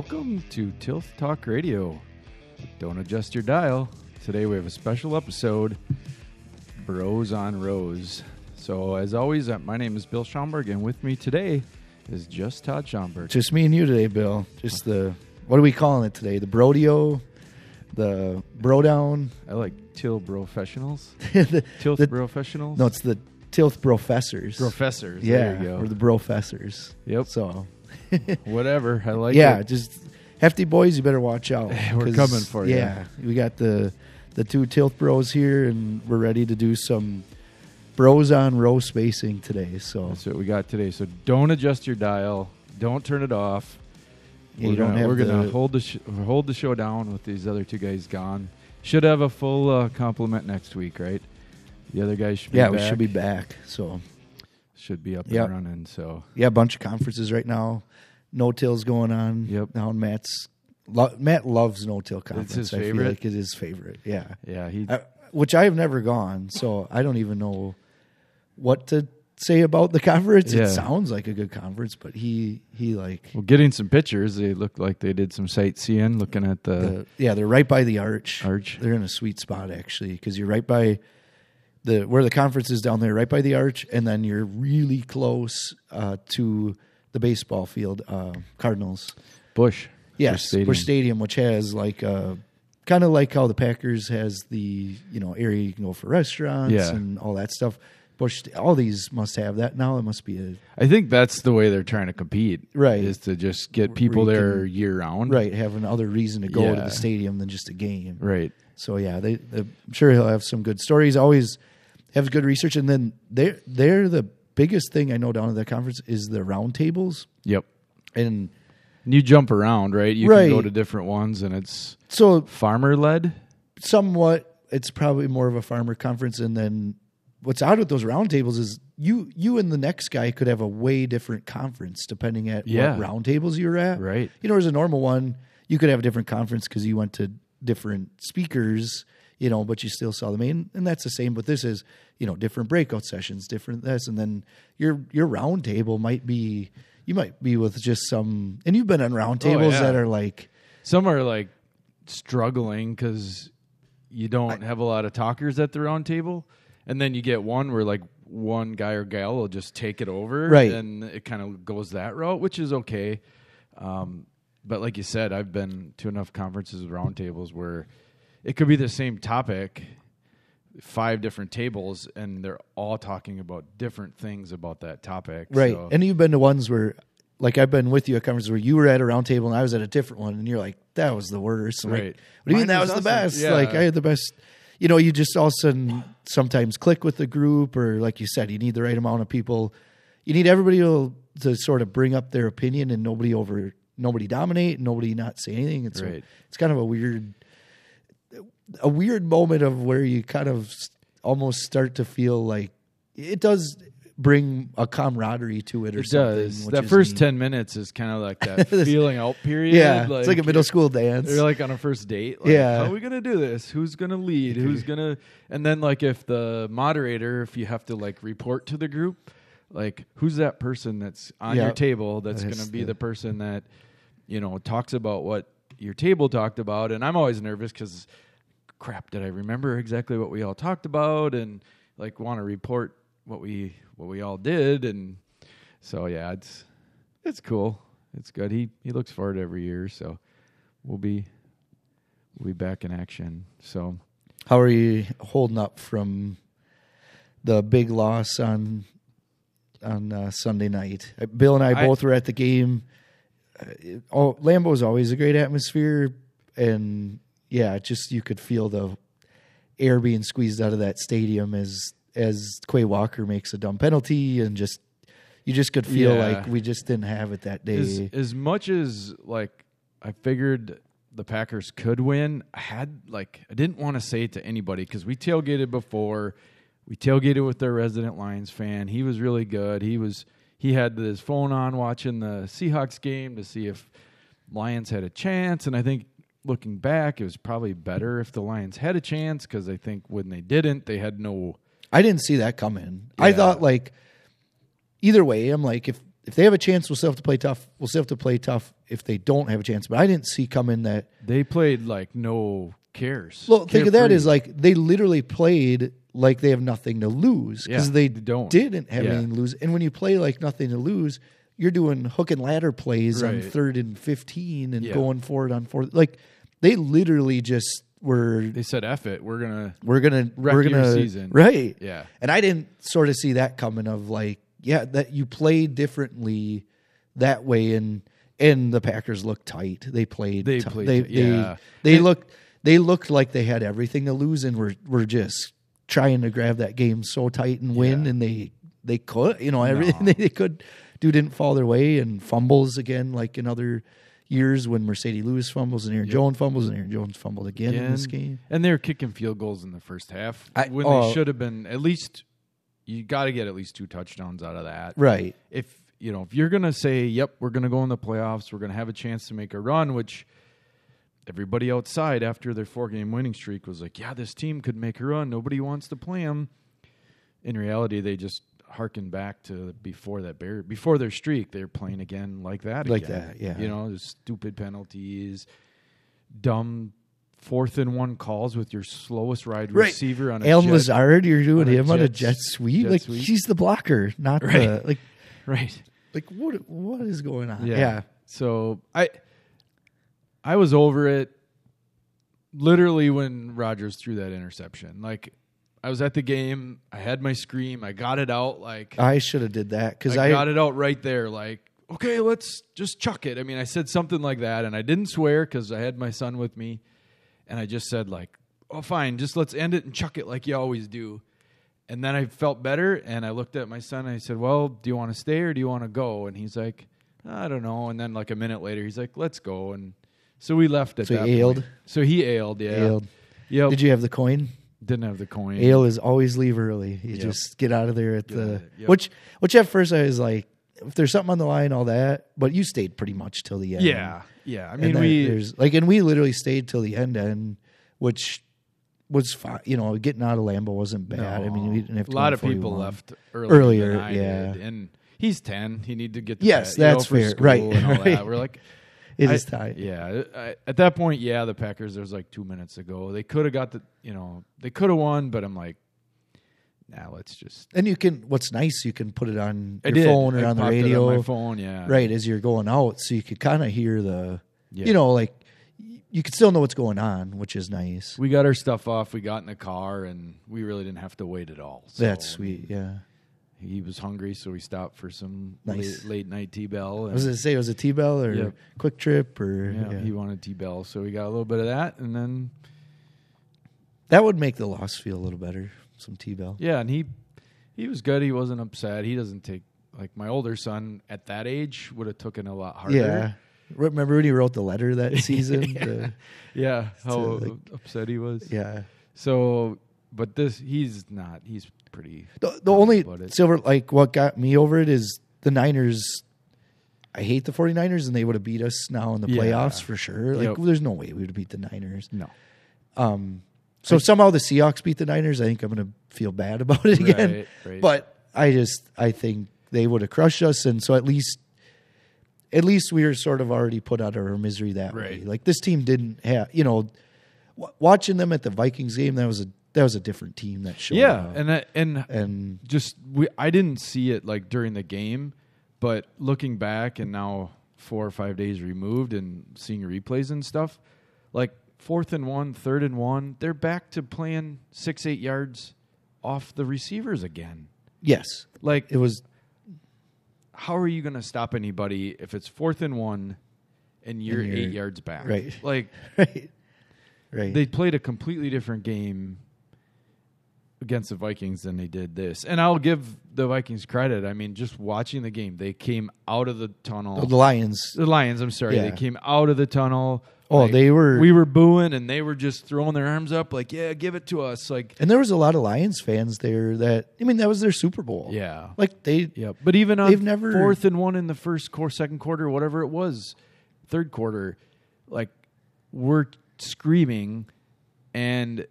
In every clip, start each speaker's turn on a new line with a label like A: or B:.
A: Welcome to Tilth Talk Radio. Don't adjust your dial. Today we have a special episode Bros on Rose. So, as always, uh, my name is Bill Schomburg, and with me today is just Todd Schomburg.
B: Just me and you today, Bill. Just the what are we calling it today? The Brodeo, the Bro Down.
A: I like Till Professionals.
B: the,
A: Tilth
B: the-
A: Professionals?
B: no, it's the Tilth Professors.
A: Professors.
B: yeah,
A: There you
B: or the Brofessors.
A: Yep.
B: So
A: Whatever. I like
B: yeah,
A: it.
B: just hefty boys. You better watch out.
A: We're coming for you.
B: Yeah, we got the the two tilt Bros here, and we're ready to do some Bros on row spacing today. So
A: That's what we got today. So don't adjust your dial. Don't turn it off.
B: Yeah,
A: we're
B: you don't
A: gonna, we're gonna
B: the-
A: hold the sh- hold the show down with these other two guys gone. Should have a full uh, complement next week, right? The other guys should be
B: yeah,
A: back.
B: we should be back. So
A: should be up
B: Yep.
A: and running. So
B: yeah, a bunch of conferences right now. No tills going on.
A: Yep.
B: Now Matt's lo- Matt loves no till conference.
A: It's his
B: I feel
A: favorite?
B: like it's his favorite. Yeah,
A: yeah, he
B: I, which I have never gone, so I don't even know what to say about the conference.
A: Yeah.
B: It sounds like a good conference, but he he like
A: well getting some pictures. They look like they did some sightseeing, looking at the
B: the, yeah they're right by the arch.
A: arch.
B: They're in a sweet spot actually because you're right by the where the conference is down there, right by the arch, and then you're really close uh, to the baseball field, uh, Cardinals.
A: Busch.
B: Yes,
A: Stadium.
B: Busch Stadium, which has like uh kind of like how the Packers has the you know area you can go for restaurants
A: Yeah.
B: and all that stuff. Bush, all these must have that now. It must be a
A: I think that's the way they're trying to compete.
B: Right.
A: Is to just get people
B: you
A: there year round.
B: right have another reason to go to the stadium than just a game.
A: Right.
B: So yeah, they, they I'm sure he'll have some good stories. Always have good research, and then they're they're the biggest thing I know down at that conference is the roundtables
A: Yep.
B: and
A: And you jump around, right? You
B: Right.
A: can go to different ones, and it's
B: so
A: farmer led.
B: somewhat it's probably more of a farmer conference and then what's odd with those roundtables is you you and the next guy could have a way different conference depending at
A: Yeah.
B: what roundtables you're at
A: Right.
B: you know as a normal one you could have a different conference because you went to different speakers you know but you still saw the main and that's the same but this is you know different breakout sessions different this and then your your roundtable might be you might be with just some and you've been on roundtables
A: Oh, yeah.
B: that are like
A: Some are like struggling because you don't have a lot of talkers at the round table, and then you get one where like one guy or gal will just take it over,
B: Right.
A: And it kind of goes that route, which is okay. Um, but like you said, I've been to enough conferences roundtables where it could be the same topic, five different tables, and they're all talking about different things about that topic,
B: Right.
A: So-
B: And you've been to ones where, like, I've been with you at conferences where you were at a round table and I was at a different one, and you're like, that was the worst. I'm like,
A: Right.
B: what do you mean that
A: was
B: the best?
A: Yeah.
B: Like, I had the best. You know, you just all of a sudden sometimes click with the group, or like you said, you need the right amount of people. You need everybody to, to sort of bring up their opinion and nobody over, nobody dominate, nobody not say anything. It's
A: Right.
B: it's kind of a weird, a weird moment of where you kind of almost start to feel like it does bring a camaraderie to it or
A: It
B: something.
A: does. That first
B: neat.
A: ten minutes is kind of like that feeling out period.
B: Yeah, it's like a middle school dance.
A: You're like on a first date. Like,
B: Yeah.
A: How are we gonna do this? Who's gonna lead? Who's gonna? And then like if the moderator, if you have to like report to the group, like who's that person that's on
B: Yeah.
A: your table that's gonna be
B: the-
A: the person that you know talks about what your table talked about. And I'm always nervous because crap, did I remember exactly what we all talked about? And like want to report what we what we all did and so yeah, it's it's cool. It's good. He he looks forward every year, so we'll be we'll be back in action. So
B: How are you holding up from the big loss on on uh, Sunday night? Uh, Bill and I
A: I-
B: both were at the game. Uh, it- oh, Lambeau's always a great atmosphere, and yeah, just you could feel the air being squeezed out of that stadium as as Quay Walker makes a dumb penalty, and just you just could feel
A: Yeah.
B: like we just didn't have it that day.
A: as as much as like I figured the Packers could win, I had like I didn't want to say it to anybody because we tailgated before. We tailgated with their resident Lions fan. He was really good. He was he had his phone on watching the Seahawks game to see if Lions had a chance, and I think looking back, it was probably better if the Lions had a chance because I think when they didn't, they had no.
B: I didn't see that coming. I thought like either way, I'm like if if they have a chance, we'll still have to play tough. We'll still have to play tough if they don't have a chance. But I didn't see coming that.
A: They played like no cares.
B: Well, think of that as like they literally played like they have nothing to lose because
A: Yeah,
B: they
A: they don't.
B: didn't have
A: Yeah.
B: anything to lose. And when you play like nothing to lose, you're doing hook and ladder plays on third and fifteen and
A: Yeah.
B: going for it on fourth. Like they literally just were.
A: they said, "F it, we're gonna."
B: We're gonna we're gonna
A: season.
B: right.
A: Yeah,
B: And I didn't sort of see that coming of like, yeah, that you played differently that way and and the Packers looked tight. They played
A: They
B: tou-
A: played
B: they
A: yeah.
B: they, they
A: And-
B: looked they looked like they had everything to lose and were were just trying to grab that game so tight and win
A: Yeah.
B: and they they could, you know, everything they, could do didn't fall their way and fumbles again like in other years when Marcedes Lewis fumbles and Aaron Jones fumbles and Aaron Jones fumbled again, in this game.
A: and they were kicking field goals in the first half
B: I-
A: when
B: oh.
A: they should have been at least. You got to get at least two touchdowns out of that,
B: Right.
A: if you know if you're gonna say yep we're gonna go in the playoffs we're gonna have a chance to make a run which everybody outside after their four game winning streak was like yeah this team could make a run nobody wants to play them in reality they just harken back to before that bear before their streak they're playing again like that
B: Like
A: again.
B: that, yeah.
A: you know stupid penalties dumb fourth and one calls with your slowest ride
B: Right.
A: receiver on a
B: Allen
A: jet-
B: Lazard, you're doing him on a
A: jet
B: sweep.
A: jet
B: like
A: sweep.
B: he's the blocker, not the like
A: right
B: like what what is going on?
A: Yeah.
B: Yeah.
A: So I I was over it literally when Rodgers threw that interception. Like I was at the game, I had my scream, I got it out like
B: I should have did that because
A: I,
B: I,
A: got it out right there like okay, let's just chuck it. I mean, I said something like that and I didn't swear cuz I had my son with me and I just said like, "Oh fine, just let's end it and chuck it like you always do." And then I felt better and I looked at my son and I said, Well, do you want to stay or do you want to go? And he's like, I don't know. And then like a minute later, he's like, Let's go. And so we left at
B: So he ailed?
A: So he ailed, yeah.
B: Ailed.
A: Yep.
B: Did you have the coin?
A: Didn't have the coin.
B: Ale is always leave early. You
A: Yep.
B: just get out of there at the
A: out of there. Yep.
B: which which at first I was like, if there's something on the line, all that. But you stayed pretty much till the end.
A: Yeah. Yeah. I
B: And
A: mean,
B: then
A: we,
B: there's like, and we literally stayed till the end, end, which was fine. You know, getting out of Lambeau wasn't bad. I mean, we didn't have to
A: a
B: go
A: lot of people
B: 41.
A: left earlier.
B: Earlier,
A: than I
B: yeah.
A: did. And he's 10. He need to get to
B: Yes,
A: you know,
B: that's
A: for
B: fair.
A: school
B: Right,
A: And all
B: right.
A: that. We're like,
B: It
A: I-
B: is tight.
A: Yeah, I, at that point, yeah, the Packers. There was like two minutes ago. They could have got the, you know, they could have won, but I'm like, now let's just.
B: And you can. What's nice, you can put it on
A: I
B: your
A: did.
B: phone or
A: I
B: on the radio,
A: on my phone. Yeah,
B: right as you're going out, so you could kind of hear the,
A: Yeah.
B: you know, like you could still know what's going on, which is nice.
A: We got our stuff off. We got in the car, and we really didn't have to wait at all. So,
B: That's sweet. Yeah,
A: He was hungry, so we stopped for some
B: Nice.
A: late, late night T bell.
B: I was gonna say it was a T bell or
A: Yep.
B: Kwik Trip or
A: Yeah,
B: yeah.
A: he wanted T bell, so we got a little bit of that, and then
B: that would make the loss feel a little better. Some T bell.
A: yeah, and he he was good. He wasn't upset. He doesn't take like my older son at that age would have taken a lot harder.
B: Yeah. Remember when he wrote the letter that season? The-
A: yeah, how
B: like-
A: upset he was.
B: yeah.
A: So, but this he's not. He's pretty.
B: The, the only silver, like what got me over it is the Niners. I hate the 49ers and they would have beat us now in the
A: Yeah.
B: playoffs for sure. Like
A: Yep.
B: there's no way we would have beat the Niners.
A: No.
B: Um, so if somehow the Seahawks beat the Niners, I think I'm going to feel bad about it again.
A: Right, right.
B: But I just I think they would have crushed us, and so at least at least we were sort of already put out of our misery that way. Like this team didn't have you know w- watching them at the Vikings game that was a that was a different team that showed
A: Yeah,
B: up.
A: and that, and
B: and
A: just we I didn't see it like during the game, but looking back and now four or five days removed and seeing replays and stuff, like fourth and one, third and one, they're back to playing six eight yards off the receivers again.
B: yes,
A: Like,
B: it was
A: how are you going to stop anybody if it's fourth and one and you're,
B: And you're-
A: eight yards back?
B: right.
A: Like
B: right, right.
A: they played a completely different game against the Vikings than they did this. And I'll give the Vikings credit. I mean, just watching the game, they came out of the tunnel.
B: Oh, the Lions.
A: the Lions, I'm sorry,
B: Yeah.
A: they came out of the tunnel.
B: Oh,
A: Like,
B: they were.
A: we were booing and they were just throwing their arms up like, "Yeah, give it to us." Like,
B: and there was a lot of Lions fans there. That I mean, that was their Super Bowl.
A: yeah.
B: like they
A: Yeah, but even on
B: They've never-
A: fourth and one in the first quarter, second quarter, whatever it was, third quarter, like we're screaming, and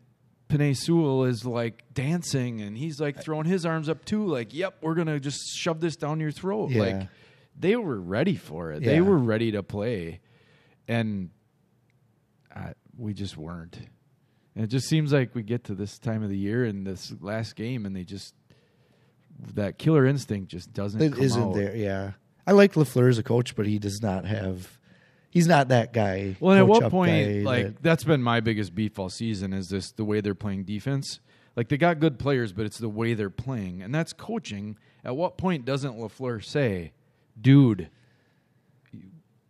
A: Penei Sewell is like dancing, and he's like throwing his arms up too, like, "Yep, we're gonna just shove this down your throat."
B: Yeah.
A: Like they were ready for it.
B: Yeah.
A: They were ready to play, and uh, we just weren't. And it just seems like we get to this time of the year and this last game, and they just that killer instinct just doesn't.
B: It isn't
A: out.
B: there. Yeah, I like LaFleur as a coach, but he does not have. He's not that guy.
A: Well, and at what point, like
B: that-
A: that's been my biggest beef all season is this the way they're playing defense. Like they got good players, but it's the way they're playing, and that's coaching. At what point doesn't LaFleur say, "Dude, you,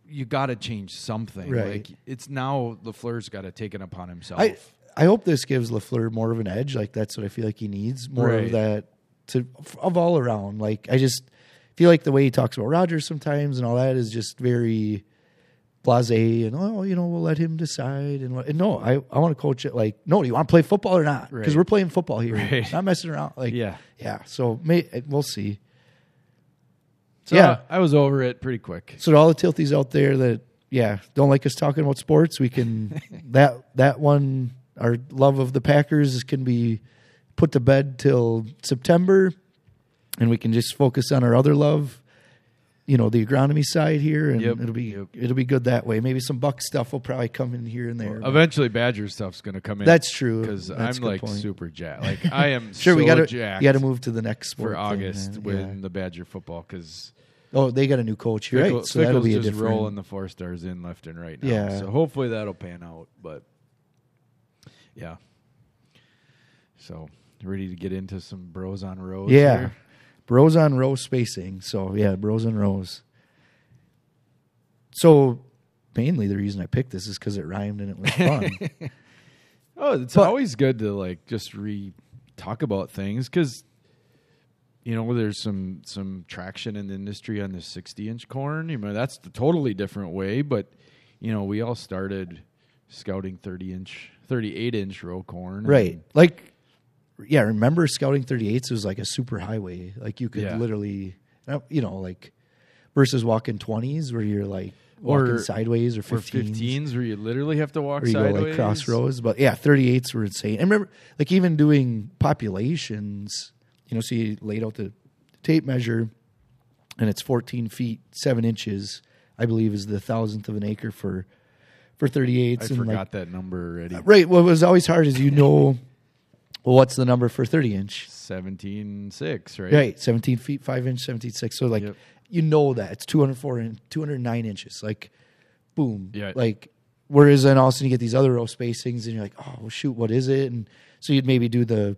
A: you got to change something"?
B: Right.
A: Like it's now LaFleur's got to take it upon himself.
B: I I hope this gives LaFleur more of an edge. Like that's what I feel like he needs more
A: Right.
B: of that to of all around. Like I just feel like the way he talks about Rodgers sometimes and all that is just very blasé and oh you know we'll let him decide and, and no I I want to coach it like no do you want to play football or not because
A: Right.
B: we're playing football here
A: Right.
B: not messing around like
A: Yeah.
B: yeah so may, we'll see
A: so
B: yeah.
A: I was over it pretty quick.
B: So to all the tilties out there that yeah don't like us talking about sports, we can that that one our love of the Packers can be put to bed till September, and we can just focus on our other love. You know the agronomy side here, and
A: Yep,
B: it'll be
A: yep.
B: it'll be good that way. Maybe some Buck stuff will probably come in here and there. but-
A: Eventually, Badger stuff's going to come in.
B: That's true.
A: because I'm like
B: point.
A: super jacked. Like I am
B: sure,
A: so
B: we got to you got to move to the next sport
A: for August
B: man.
A: when
B: Yeah.
A: the Badger football because
B: Oh, they got a new coach, You're right? So that'll be a
A: just
B: different.
A: rolling the four stars in left and right now.
B: Yeah.
A: So hopefully that'll pan out. But yeah. So ready to get into some bros on rows.
B: Yeah.
A: here?
B: Bros on row spacing. So yeah, bros on rows. So mainly the reason I picked this is because it rhymed and it was fun.
A: Oh, it's
B: But-
A: always good to like just re talk about things because you know there's some some traction in the industry on the 60 inch corn. You know that's the totally different way, but you know we all started scouting 30 inch, 38 inch row corn,
B: right. Like yeah, remember scouting 38s was like a super highway. Like you could
A: Yeah.
B: literally uh, you know, like versus walking 20s where you're like walking
A: Or-
B: sideways or
A: or
B: 15s.
A: 15s where you literally have to walk
B: Or you
A: sideways.
B: go like cross rows, but yeah, 38s were insane. I remember like even doing populations, you know, so you laid out the tape measure and it's 14 feet, seven inches, I believe is the thousandth of an acre for, for 38s.
A: I
B: and
A: forgot
B: like,
A: that number already.
B: right. What was always hard is you know, well, what's the number for 30 inch?
A: 17.6, right?
B: Right. 17 feet, five inch, 17, six. So like,
A: Yep.
B: you know that it's 204 and 209 inches. Like, boom.
A: Yeah.
B: Like, whereas then all of a sudden you get these other row spacings and you're like, oh, well, shoot, what is it? And so you'd maybe do the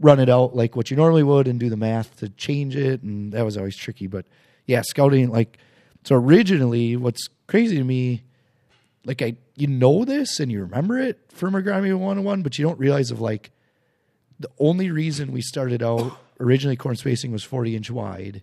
B: run it out like what you normally would and do the math to change it. And that was always tricky. But yeah, scouting, like, so originally what's crazy to me, like, I, you know this and you remember it from agronomy 101, but you don't realize of like, the only reason we started out originally corn spacing was 40 inch wide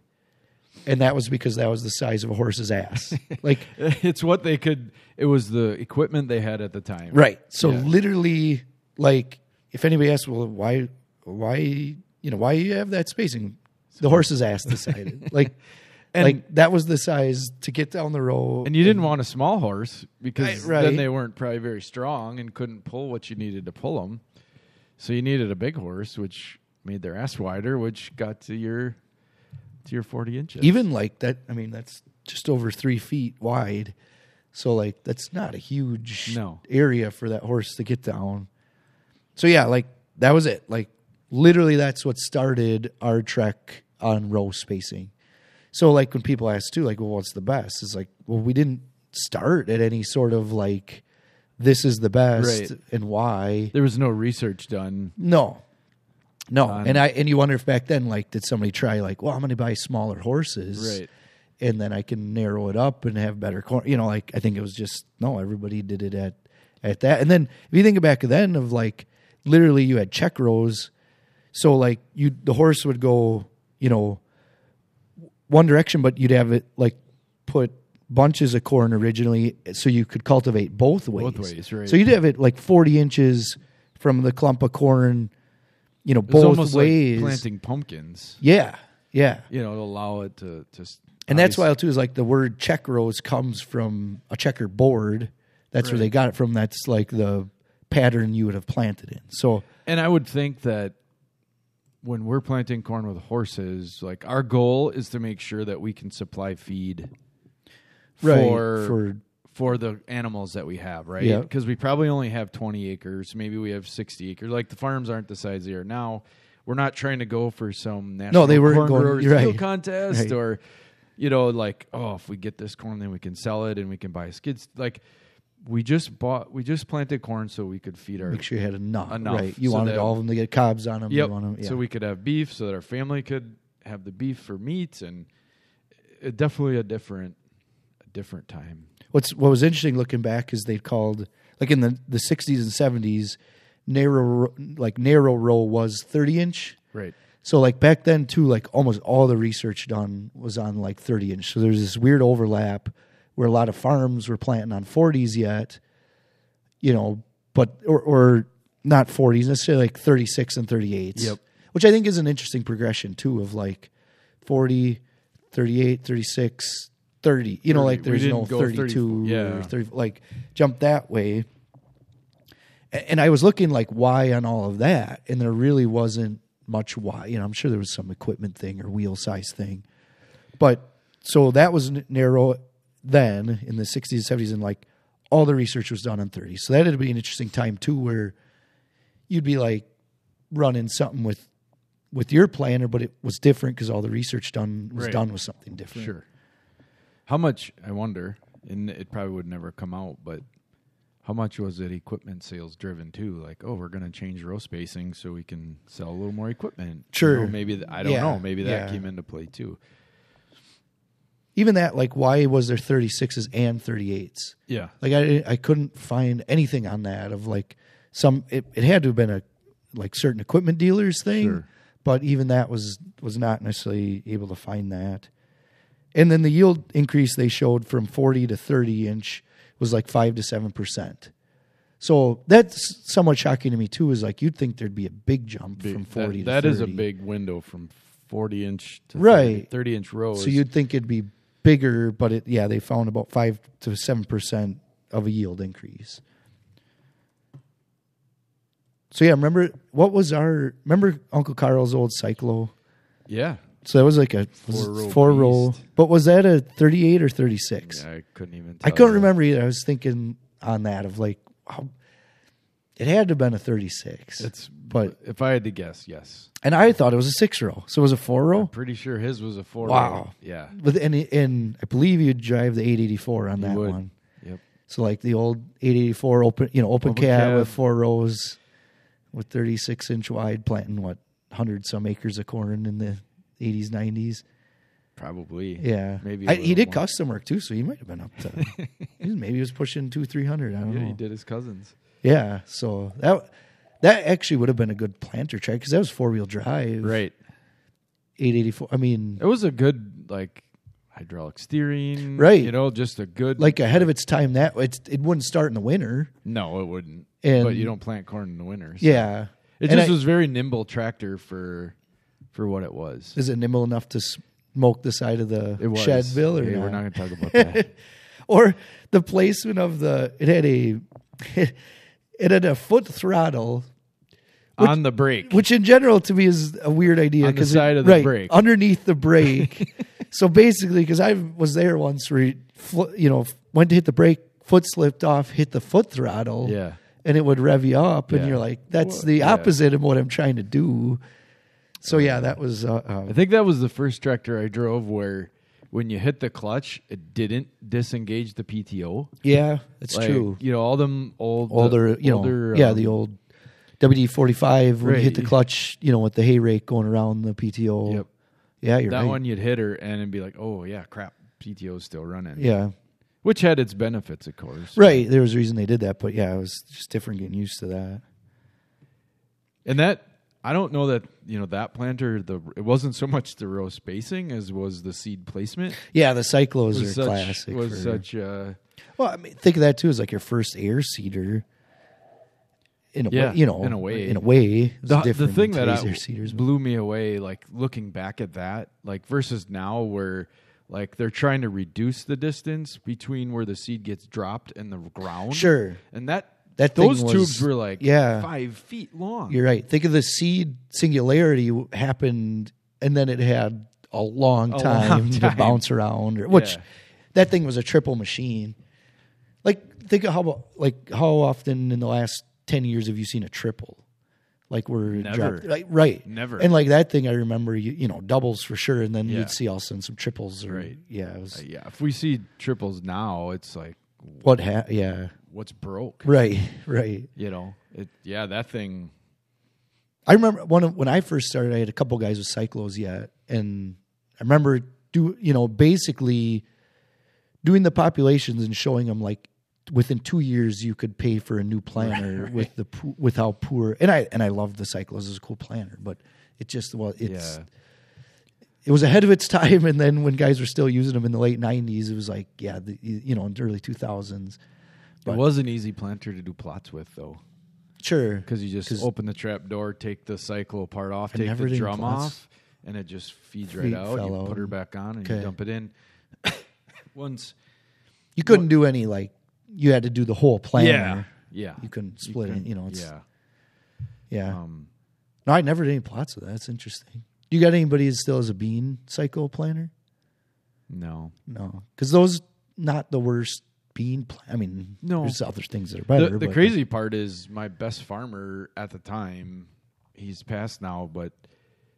B: and that was because that was the size of a horse's ass like
A: it's what they could. It was the equipment they had at the time.
B: right so
A: Yeah.
B: literally like if anybody asks well why why you know why you have that spacing the horse's ass decided like
A: And-
B: like that was the size to get down the row
A: And you didn't want a small horse because
B: Right, right.
A: then they weren't probably very strong and couldn't pull what you needed to pull them. So you needed a big horse, which made their ass wider, which got to your to your forty inches.
B: even like that i mean that's just over three feet wide. So like that's not a huge
A: No.
B: area for that horse to get down. So yeah like that was it. Like literally that's what started our trek on row spacing. So like when people ask too like well what's the best? It's like well we didn't start at any sort of like this is the best
A: Right.
B: and why
A: there was no research done.
B: no. No. And I and you wonder if back then like did somebody try like, well, I'm gonna buy smaller horses.
A: Right.
B: And then I can narrow it up and have better corn you know, like I think it was just no, everybody did it at at that. And then if you think back then of like literally you had check rows. So like you the horse would go, you know, one direction, but you'd have it like put bunches of corn originally so you could cultivate both ways.
A: Both ways, right.
B: So you'd have it like 40 inches from the clump of corn, you know, both ways.
A: like planting pumpkins.
B: yeah. Yeah.
A: You know, allow it to to.
B: And that's why too is like the word check rows comes from a checker board. That's where they got it from. That's like the pattern you would have planted in. So
A: And I would think that when we're planting corn with horses, like our goal is to make sure that we can supply feed
B: Right,
A: for
B: for-
A: for the animals that we have, right?
B: Yeah.
A: Because we probably only have 20 acres, maybe we have 60 acres. Like the farms aren't the size they are now. We're not trying to go for some national
B: they weren't
A: corn growers
B: right.
A: contest
B: Right.
A: or you know like oh if we get this corn then we can sell it and we can buy skids like we just bought we just planted corn so we could feed our
B: Make sure you had enough.
A: Enough,
B: Right. You
A: so
B: wanted all of them to get cobs on them.
A: Yep.
B: You want 'em- yeah.
A: So we could have beef, so that our family could have the beef for meat, and uh, definitely a different, different time.
B: What's what was interesting looking back is they called like in the the sixties and seventies, narrow ro- like narrow row was thirty inch.
A: Right.
B: So like back then too, like almost all the research done was on like thirty inch. So there's this weird overlap where a lot of farms were planting on forties yet, you know, but or or not forties necessarily like thirty six and thirty eight.
A: Yep.
B: Which I think is an interesting progression too of like 40, 38, 36, 30. You know,
A: 30.
B: like there's no 32
A: yeah.
B: or 30 like jump that way. And I was looking like why on all of that, and there really wasn't much why. You know, I'm sure there was some equipment thing or wheel size thing, but so that was narrow then in the 60s, 70s, and like all the research was done on 30. So that'd be an interesting time too, where you'd be like running something with with your planner, but it was different because all the research done was
A: Right.
B: done with something different.
A: Sure. How much? I wonder, and it probably would never come out, but how much was it equipment sales driven too? Like, oh, we're going to change row spacing so we can sell a little more equipment. You know, maybe th- I don't
B: Yeah.
A: know. Maybe that
B: Yeah.
A: came into play too.
B: Even that, like, why was there 36s and 38s?
A: Yeah.
B: Like, I I couldn't find anything on that of like some. It, it had to have been a like certain equipment dealers thing,
A: Sure.
B: but even that was was not necessarily able to find that. And then the yield increase they showed from 40 to 30 inch was like five to seven percent. So that's somewhat shocking to me too. Is like you'd think there'd be a big jump
A: Big-
B: from 40
A: that, that
B: 30.
A: is a big window from 40 inch to 30,
B: Right.
A: 30 inch rows.
B: So you'd think it'd be bigger, but it yeah they found about five to seven percent of a yield increase. So yeah, remember what was our remember Uncle Carl's old Cyclo?
A: yeah.
B: So that was like a four roll, but was that a thirty eight or thirty six?
A: I couldn't even.
B: I couldn't
A: you.
B: remember either. I was thinking on that of like how, it had to have been a thirty six.
A: It's
B: but
A: if I had to guess, yes.
B: and I thought it was a six row, so it was a four row.
A: Pretty sure his was a four.
B: Wow.
A: row. Yeah.
B: But and and I believe you'd drive the 884 on
A: You
B: that
A: would.
B: one.
A: Yep.
B: So like the old 884 open, you know, open,
A: Open
B: cab,
A: cab.
B: with four rows, with 36 inch wide, planting what hundred some acres of corn in the 80s, 90s.
A: Probably.
B: Yeah,
A: Maybe
B: I, he did custom work too, so he might have been up to. maybe he was pushing two, three hundred. I don't
A: Yeah,
B: know.
A: he did his cousins.
B: Yeah, so that that actually would have been a good planter track because that was four wheel drive.
A: Right.
B: 884. I mean,
A: It was a good like hydraulic steering.
B: Right.
A: You know, just a good
B: like ahead of its time. That it's, it wouldn't start in the winter.
A: No, it wouldn't.
B: And-
A: but you don't plant corn in the winter. so-
B: Yeah,
A: It
B: And
A: just
B: I-
A: was very nimble tractor for for what it was.
B: Is it nimble enough to smoke the side of the shed bill or not?
A: we're not going to talk about that.
B: or the placement of the it had a it had a foot throttle
A: On the brake.
B: which in general to me is a weird idea
A: On the
B: 'cause it-
A: side of the
B: right,
A: brake.
B: underneath the brake so basically because i was there once where you, fl- you know went to hit the brake foot slipped off hit the foot throttle
A: Yeah.
B: and it would rev you up and
A: Yeah.
B: you're like that's
A: Well,
B: the
A: yeah.
B: opposite of what i'm trying to do so yeah that was uh, uh,
A: I think that was the first tractor I drove where when you hit the clutch, it didn't disengage the PTO.
B: yeah that's
A: Like,
B: true
A: You know, all them old
B: older, you know,
A: older,
B: yeah,
A: um,
B: the old WD forty five when you hit the clutch, you know, with the hay rake going around the PTO.
A: Yep.
B: Yeah, you're
A: that
B: right.
A: one you'd hit her and it'd be like, oh yeah, crap, PTO's still running.
B: Yeah,
A: which had its benefits, of course.
B: right. There was a reason they did that, but yeah, it was just different getting used to that.
A: And that I don't know that you know that planter. The it wasn't so much the row spacing as was the seed placement.
B: Yeah, the cyclos
A: Was
B: are
A: such
B: classic.
A: was
B: for-
A: such uh,
B: well, I mean, think of that too as like your first air seeder. In a
A: Yeah,
B: way, you know,
A: in a way.
B: in a way,
A: the, the thing that I,
B: air seeders.
A: blew me away. Like looking back at that, like versus now where. Like they're trying to reduce the distance between where the seed gets dropped and the ground.
B: Sure.
A: And that
B: that
A: Those
B: was-
A: tubes were like
B: yeah.
A: five feet long.
B: You're right. Think of the seed singularity happened, and then it had a long
A: A
B: time,
A: long
B: to bounce around, or, which
A: Yeah.
B: that thing was a triple machine. Like think of how like how often in the last ten years have you seen a triple? Like we're
A: Never.
B: dropped- like, right,
A: Never.
B: and like that thing, I remember you, you know doubles for sure, and then
A: Yeah.
B: you'd see all of a sudden some triples, or
A: Right.
B: yeah, it was
A: Uh, yeah, if we see triples now, it's like
B: what ha- yeah,
A: what's broke.
B: right, right.
A: You know, it. Yeah, that thing.
B: I remember one of, when I first started, I had a couple guys with cyclos yet, and I remember do you know basically doing the populations and showing them like within two years you could pay for a new planner
A: Right.
B: with the with how poor and I and I love the cyclos as a cool planner, but it just well it's
A: Yeah.
B: it was ahead of its time, and then when guys were still using them in the late '90s, it was like yeah, the, you know, in the early 2000s. But-
A: it was an easy planter to do plots with, though,
B: Sure,
A: because you just open the trap door, take the cyclo part off, take the drum
B: plots.
A: off, and it just feeds
B: Feed
A: right out. You
B: out.
A: put her back on, and you dump it in. Once,
B: you couldn't do any like you had to do the whole planner.
A: yeah, yeah,
B: You couldn't split it.
A: couldn't-
B: You know, it's
A: yeah.
B: yeah.
A: Um,
B: No, I never did any plots of that. That's interesting. You got anybody that still has a bean cycle planner?
A: no,
B: No, because those not the worst bean. Pl- I mean,
A: No.
B: there's other things that are better.
A: the, the
B: but-
A: crazy part is my best farmer at the time he's passed now but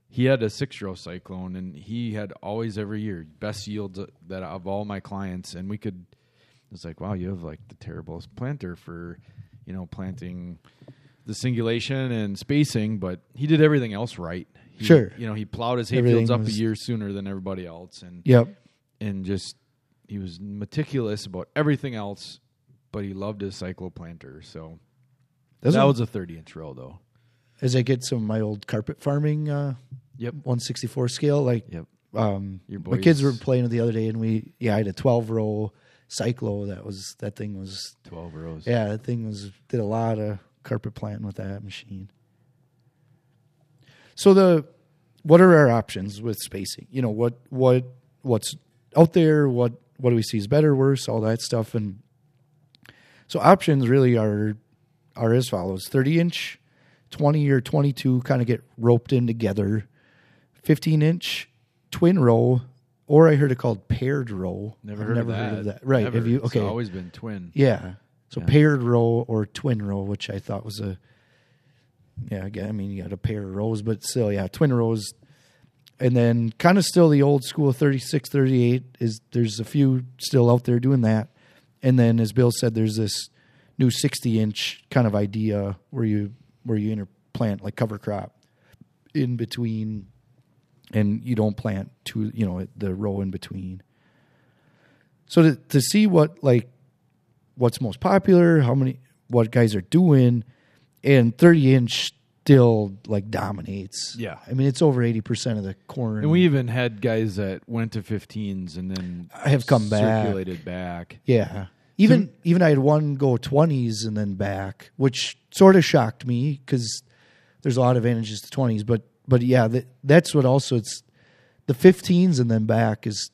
A: he had a six year old cyclone and he had always every year best yields that of all my clients and we could it's like wow you have like the terriblest planter for you know planting the singulation and spacing but he did everything else right He-
B: Sure.
A: you know he plowed his
B: Everything
A: hayfields up
B: was-
A: a year sooner than everybody else and
B: Yep.
A: and just he was meticulous about everything else, but he loved his cyclo planter. So
B: Those
A: that was a thirty inch row though.
B: as I get some of my old carpet farming uh,
A: Yep.
B: 164 scale, like
A: Yep.
B: um,
A: Your
B: my kids were playing it the other day, and we yeah, I had a 12 row cyclo. That was that thing was
A: Twelve rows.
B: yeah, that thing was did a lot of carpet planting with that machine. So the what are our options with spacing? You know what what what's out there? What what do we see is better, worse, all that stuff, and so options really are are as follows: thirty inch, twenty or twenty two, kind of get roped in together. Fifteen inch twin row, or I heard it called paired row.
A: Never, heard,
B: never
A: of
B: heard of
A: that.
B: Right?
A: Never.
B: Have you?
A: It's
B: Okay.
A: always been twin.
B: Yeah. So
A: Yeah.
B: paired row or twin row, which I thought was a yeah. I mean, you got a pair of rows, but still, yeah, twin rows. And then kind of still the old school 36, 38 is there's a few still out there doing that. And then as Bill said, there's this new 60 inch kind of idea where you where you interplant like cover crop in between and you don't plant two, you know, the row in between. So to to see what like what's most popular, how many what guys are doing, and 30 inch still like dominates.
A: Yeah.
B: I mean it's over 80% of the corn.
A: And we even had guys that went to 15s and then
B: I have come back.
A: circulated back.
B: yeah. Even even I had one go 20s and then back, which sort of shocked me cuz there's a lot of advantages to 20s, but but yeah, that, that's what also it's the 15s and then back is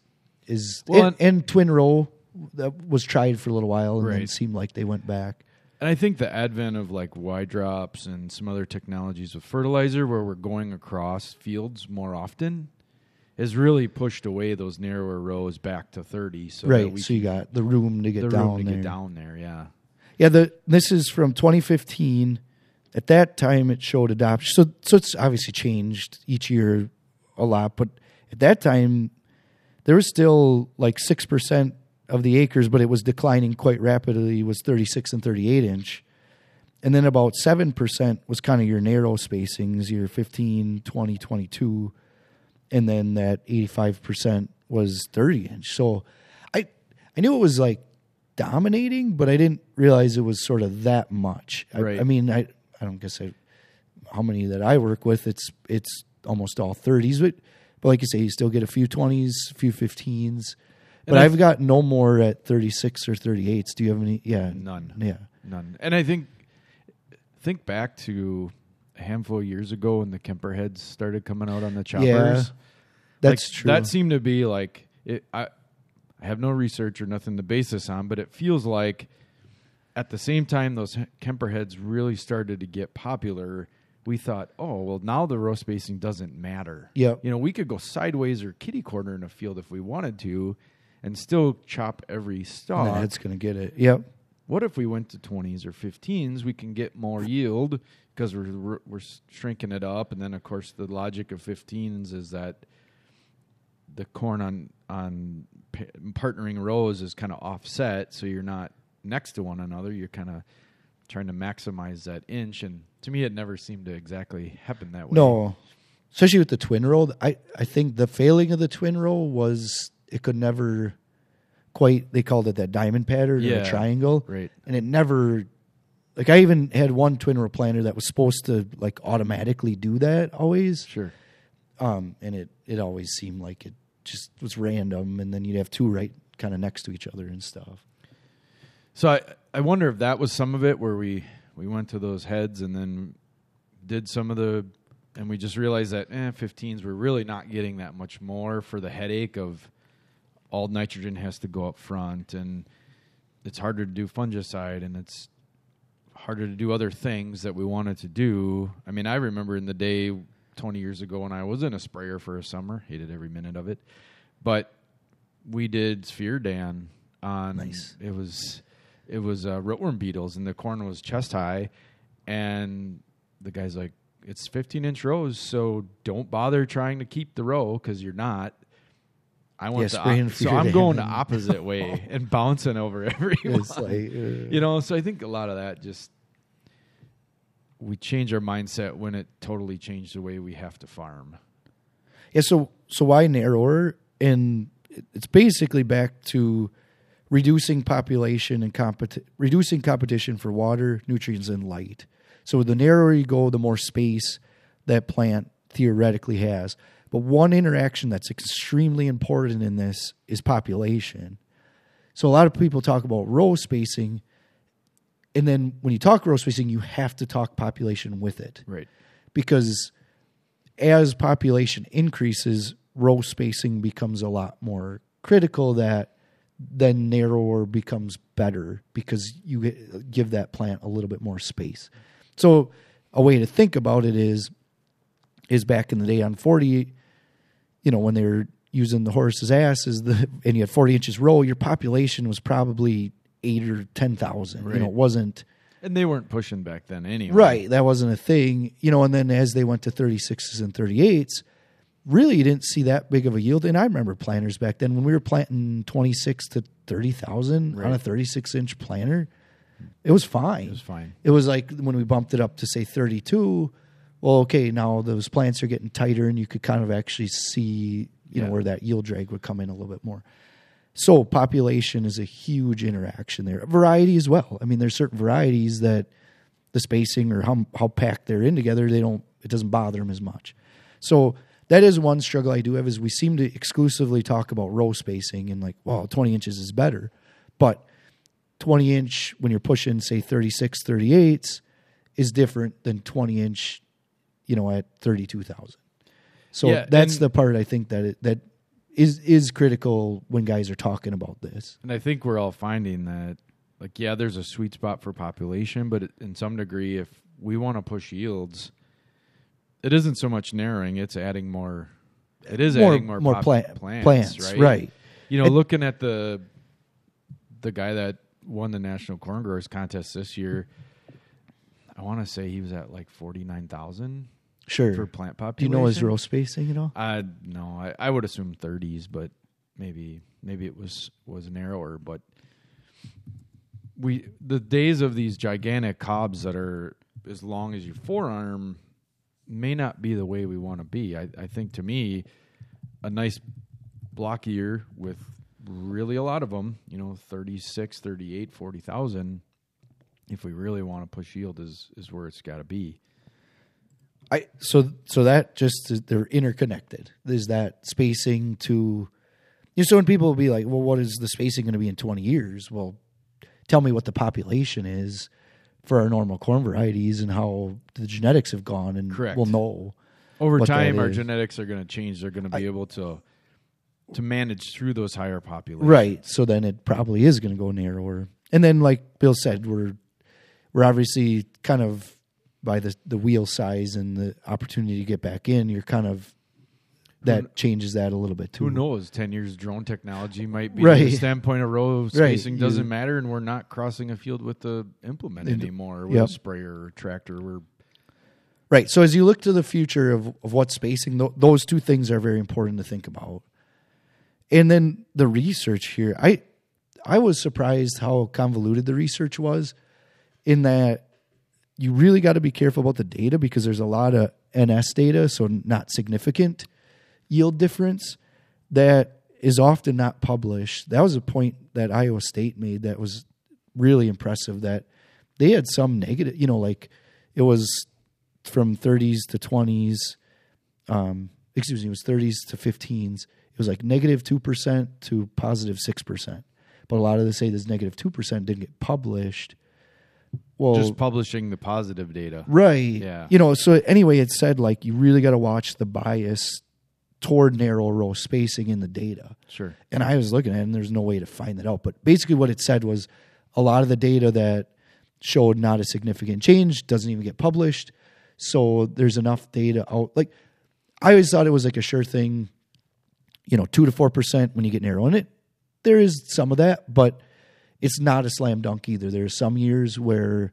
B: is
A: Well,
B: and, and twin row that was tried for a little while and then
A: Right.
B: seemed like they went back.
A: And I think the advent of like Y drops and some other technologies with fertilizer where we're going across fields more often has really pushed away those narrower rows back to 30 so
B: right. So you got the room to get
A: the
B: down
A: room to
B: there.
A: get down there, yeah.
B: Yeah, the this is from 2015. At that time, it showed adoption. So so it's obviously changed each year a lot, but at that time, there was still like six percent of the acres, but it was declining quite rapidly. Was 36 and 38 inch, and then about seven percent was kind of your narrow spacings, your 15, 20, 22, and then that 85 percent was 30 inch. So I I knew it was like dominating, but I didn't realize it was sort of that much. I,
A: Right.
B: I mean, I I don't guess I how many that I work with. It's it's almost all thirties, but but like you say, you still get a few twenties, a few fifteens. But I've got no more at thirty six or thirty eights. Do you have any? Yeah,
A: None.
B: Yeah,
A: None. And I think think back to a handful of years ago when the Kemper heads started coming out on the choppers.
B: Yeah, that's
A: Like,
B: true.
A: That seemed to be like it, I. I have no research or nothing to base this on, but it feels like at the same time those Kemper heads really started to get popular, we thought, oh well, now the row spacing doesn't matter.
B: Yeah,
A: you know, we could go sideways or kitty corner in a field if we wanted to, and still chop every
B: And
A: stalk.
B: the head's going to get it. Yep.
A: what if we went to 20s or 15s we can get more yield because we're, we're we're shrinking it up and then of course the logic of 15s is that the corn on on pa- partnering rows is kind of offset so you're not next to one another you're kind of trying to maximize that inch and to me it never seemed to exactly happen that way
B: No, especially with the twin row. I I think the failing of the twin row was it could never quite. They called it that diamond pattern or a triangle,
A: right
B: and it never. Like I even had one twin row planter that was supposed to like automatically do that always,
A: sure
B: um, and it it always seemed like it just was random, and then you'd have two right kind of next to each other and stuff.
A: So I I wonder if that was some of it where we we went to those heads and then did some of the and we just realized that eh, 15s we're really not getting that much more for the headache of all nitrogen has to go up front and it's harder to do fungicide and it's harder to do other things that we wanted to do. I mean, I remember in the day 20 years ago when I was in a sprayer for a summer, hated every minute of it, but we did sphere dan on
B: Nice.
A: it was it was uh, rootworm beetles and the corn was chest high and the guy's like it's 15 inch rows so don't bother trying to keep the row because you're not i want
B: Yeah,
A: the op- so i'm going the opposite way and bouncing over everyone
B: like uh,
A: you know so i think a lot of that just we change our mindset when it totally changed the way we have to farm
B: Yeah, so so why narrower? And it's basically back to reducing population and competi- reducing competition for water, nutrients, and light. So the narrower you go, the more space that plant theoretically has. But one interaction that's extremely important in this is population. So a lot of people talk about row spacing, and then when you talk row spacing, you have to talk population with it
A: right
B: because as population increases, row spacing becomes a lot more critical. That then narrower becomes better because you give that plant a little bit more space. So a way to think about it is is back in the day on forty, you know, when they were using the horse's ass is the and you had forty inches row, your population was probably eight or ten thousand. You know, it wasn't
A: and they weren't pushing back then anyway
B: Right. That wasn't a thing. You know, and then as they went to 36s and 38s, really you didn't see that big of a yield. And I remember planters back then when we were planting 26 to 30,000 on a 36 inch planter, it was fine.
A: it was fine
B: It was like when we bumped it up to say 32, well, okay, now those plants are getting tighter and you could kind of actually see, you know, where that yield drag would come in a little bit more. So population is a huge interaction there. Variety as well. I mean, there's certain varieties that the spacing or how how packed they're in together, they don't it doesn't bother them as much. So that is one struggle I do have is we seem to exclusively talk about row spacing and like, well, 20 inches is better. But 20 inch when you're pushing say 36 38s is different than 20 inch you know at 32,000. So
A: Yeah,
B: that's the part I think that it, that is is critical when guys are talking about this.
A: And I think we're all finding that, like, yeah, there's a sweet spot for population, but in some degree, if we want to push yields, it isn't so much narrowing; it's adding more. It is
B: More-
A: adding more
B: more
A: pop-
B: plant-
A: plants,
B: plants,
A: right?
B: right.
A: You know,
B: And-
A: looking at the the guy that won the national corn growers contest this year, I want to say he was at like forty nine thousand
B: Sure.
A: for plant
B: do you
A: population.
B: know his row spacing at all?
A: I no, I, I would assume thirties, but maybe maybe it was was narrower. But we the days of these gigantic cobs that are as long as your forearm may not be the way we want to be. I, I think to me, a nice block year with really a lot of them, you know, 36, 38, 40,000, if we really want to push yield is is where it's got to be.
B: I so so that just they're interconnected. There's that spacing to you know, so when people will be like, "Well, what is the spacing going to be in 20 years?" Well, tell me what the population is for our normal corn varieties and how the genetics have gone, and
A: Correct.
B: we'll know.
A: over time our
B: is.
A: genetics are going to change they're going to be able to to manage through those higher populations
B: Right. So then it probably is going to go narrower. and then like Bill said, we're we're obviously kind of by the the wheel size and the opportunity to get back in. You're kind of that changes that a little bit too.
A: Who knows? Ten years drone technology might be
B: Right.
A: the standpoint of row spacing
B: You-
A: doesn't matter, and we're not crossing a field with the implement anymore, with
B: Yep.
A: a sprayer or tractor. We're
B: Right. So as you look to the future of, of what spacing, th- those two things are very important to think about. And then the research here, I I was surprised how convoluted the research was, in that you really got to be careful about the data because there's a lot of NS data, so not significant yield difference that is often not published. That was a point that Iowa State made that was really impressive. That they had some negative, you know, like it was from 30s to 20s. Um, excuse me, it was 30s to 15s. It was like negative negative two percent to positive positive six percent. But a lot of them say this negative negative two percent didn't get published. Well,
A: just publishing the positive data.
B: right,
A: Yeah.
B: You know, so anyway, it said like you really got to watch the bias toward narrow row spacing in the data.
A: Sure.
B: And I was looking at it, and there's no way to find that out. But basically, what it said was a lot of the data that showed not a significant change doesn't even get published. So there's enough data out. Like, I always thought it was like a sure thing, you know, two to four percent when you get narrow in it. There is some of that, but it's not a slam dunk either. There are some years where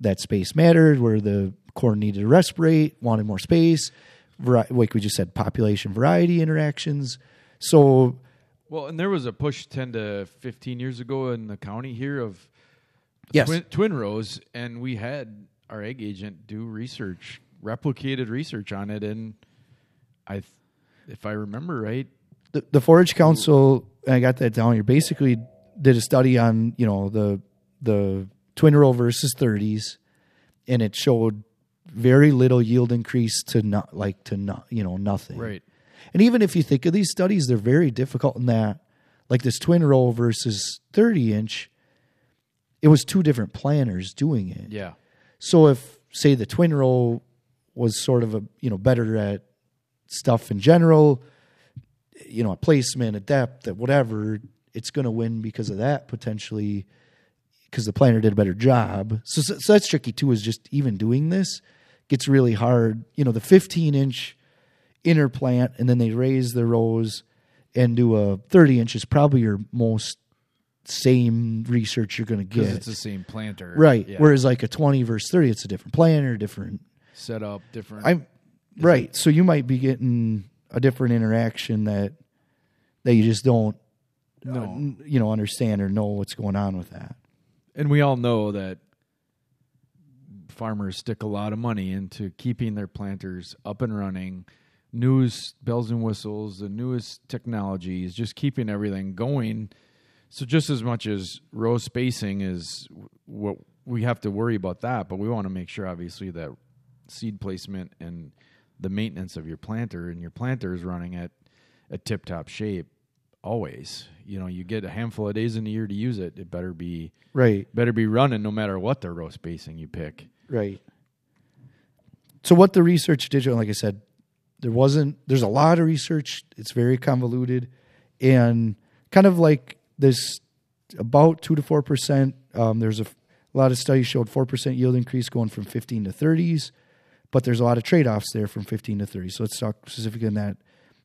B: that space mattered, where the corn needed to respirate, wanted more space. Vari- like we just said, population variety interactions. So
A: Well, and there was a push ten to fifteen years ago in the county here of
B: Yes.
A: twin, twin rows, and we had our ag agent do research, replicated research on it, and I, th- if I remember right,
B: the, the Forage Council, I got that down here, basically did a study on, you know, the the twin row versus 30s, and it showed very little yield increase to not like to not, you know, nothing.
A: right?
B: And even if you think of these studies, they're very difficult in that, like this twin row versus 30 inch, it was two different planners doing it.
A: Yeah,
B: So if say the twin row was sort of a you know better at stuff in general, you know, a placement, a depth, at whatever, it's going to win because of that potentially because the planner did a better job. So, so so that's tricky too. Is just even doing this gets really hard. You know, the 15 inch inner plant, and then they raise the rows and do a 30 inch is probably your most same research you're going to get.
A: it's the same planter,
B: Right.
A: Yeah.
B: Whereas like a 20 versus 30, it's a different planner, different.
A: setup, different.
B: I'm right. So you might be getting a different interaction that that you just don't Uh,
A: no.
B: n- you know understand or know what's going on with that.
A: And we all know that farmers stick a lot of money into keeping their planters up and running, newest bells and whistles, the newest technologies, just keeping everything going. So just as much as row spacing is what we have to worry about that, but we want to make sure obviously that seed placement and the maintenance of your planter and your planter is running at a tip top shape always. You know, you get a handful of days in a year to use it. It better be
B: Right.
A: better be running no matter what the row spacing you pick.
B: Right. So what the research did, like I said, there wasn't. There's a lot of research. It's very convoluted, and kind of like this, about two to four percent. Um, there's a lot of studies showed four percent yield increase going from 15 to 30s, but there's a lot of trade offs there from 15 to 30. So let's talk specifically on that.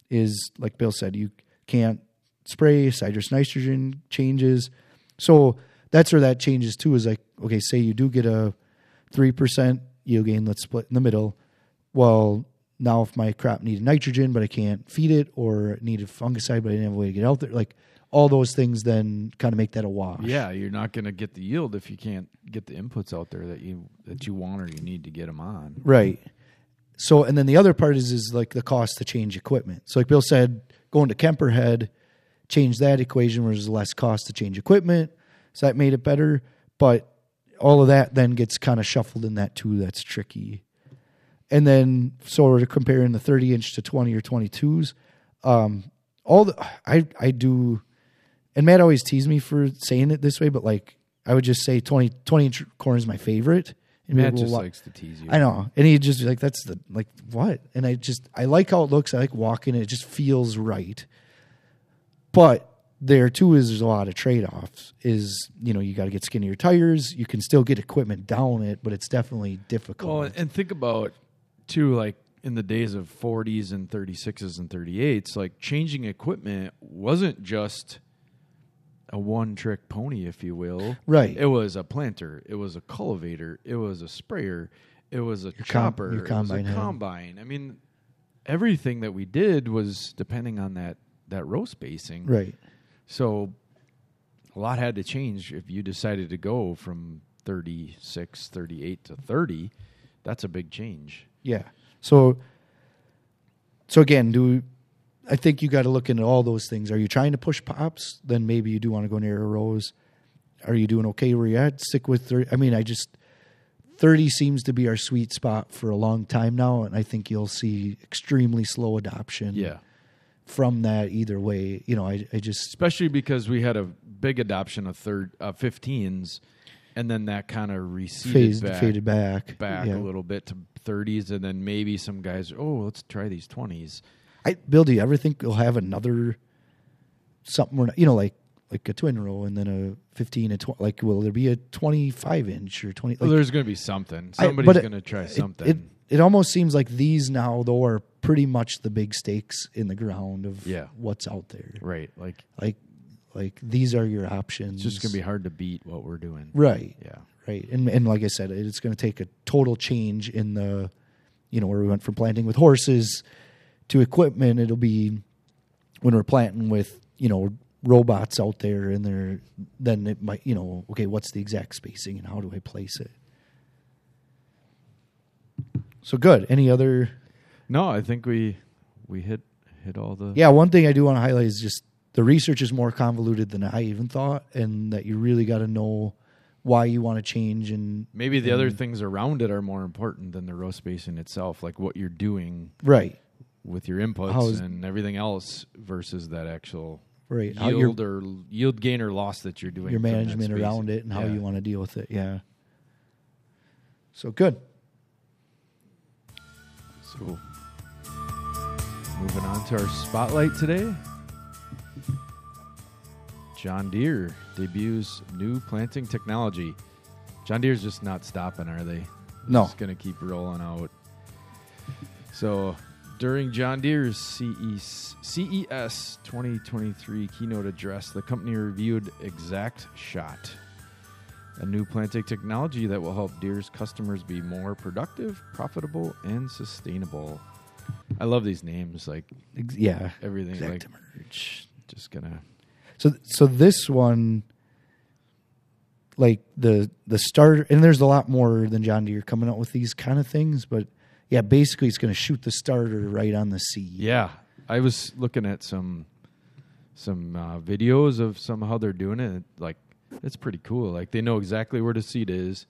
B: Is like Bill said, you can't spray side dress nitrogen changes. So that's where that changes too. Is like okay, say you do get a three percent yield gain. Let's split in the middle. Well, now if my crop needed nitrogen, but I can't feed it, or it needed fungicide, but I didn't have a way to get out there, like all those things, then kind of make that a wash.
A: Yeah, you're not going to get the yield if you can't get the inputs out there that you that you want or you need to get them on.
B: Right. So, and then the other part is is like the cost to change equipment. So, like Bill said, going to Kemper head, change that equation where there's less cost to change equipment. So that made it better. But all of that then gets kind of shuffled in that too. That's tricky. And then, so we're comparing the 30 inch to 20 or 22s. Um, all the I I do, and Matt always teased me for saying it this way, but like I would just say 20 20 inch corn is my favorite. And
A: Matt just
B: why-
A: likes to tease you.
B: I know. And he just be like, that's the like what? And I just I like how it looks. I like walking it. It just feels right. But there too is there's a lot of trade offs. Is you know you got to get skinnier tires. You can still get equipment down it, but it's definitely difficult.
A: Well, and think about too, like in the days of 40s and 36s and 38s, like changing equipment wasn't just a one trick pony, if you will.
B: Right.
A: It was a planter, it was a cultivator, it was a sprayer, it was a
B: com-
A: chopper,
B: your
A: it
B: combine
A: was a combine. I mean, everything that we did was depending on that that row spacing.
B: right.
A: So a lot had to change if you decided to go from 36, 38 to 30. That's a big change.
B: Yeah. So so again, do I think you got to look into all those things. Are you trying to push pops? Then maybe you do want to go narrow rows. Are you doing okay where you're at? Stick with 30. I mean, I just 30 seems to be our sweet spot for a long time now, and I think you'll see extremely slow adoption
A: Yeah.
B: From that either way. You know, I, I just
A: Especially because we had a big adoption of third uh, 15s and then that kind of receded
B: phased,
A: back,
B: faded back.
A: back
B: Yeah.
A: a little bit to 30s and then maybe some guys, "Oh, let's try these 20s."
B: I, Bill, do you ever think we'll have another something? We're not, you know, like like a twin row and then a fifteen and twenty. Like, will there be a twenty-five inch or twenty?
A: Well, there's going to be something. Somebody's going to try
B: it-
A: something.
B: It, it almost seems like these now though are pretty much the big stakes in the ground of
A: Yeah.
B: what's out there.
A: right. Like
B: Like like these are your options.
A: it's just going to be hard to beat what we're doing.
B: right,
A: Yeah.
B: right. And and like I said, it's going to take a total change in the, you know, where we went from planting with horses to equipment. It'll be when we're planting with you know robots out there, and they're then it might you know okay, what's the exact spacing and how do I place it? So good. Any other?
A: No, I think we we hit hit all the
B: Yeah, one thing I do want to highlight is just the research is more convoluted than I even thought, and that you really got to know why you want to change and
A: Maybe the other things around it are more important than the row spacing itself, like what you're doing
B: right,
A: with your inputs
B: How is-
A: and everything else versus that actual
B: right.
A: Yield or yield gain or loss that you're doing.
B: your management around it and how you want to deal with it. Yeah. So good.
A: So, moving on to our spotlight today. John Deere debuts new planting technology. John Deere's just not stopping, are they?
B: No.
A: Just going to keep rolling out. So, during John Deere's CES, CES 2023 keynote address, the company reviewed ExactShot, a new planting technology that will help Deere's customers be more productive, profitable, and sustainable. I love these names, like
B: Ex- Yeah.
A: everything, like just gonna.
B: So so this one like the the starter and there's a lot more than John Deere coming out with these kind of things, but yeah, basically it's to shoot the starter right on the seed.
A: Yeah, I was looking at some some uh, videos of some how they're doing it. Like it's pretty cool. Like they know exactly where the seed is.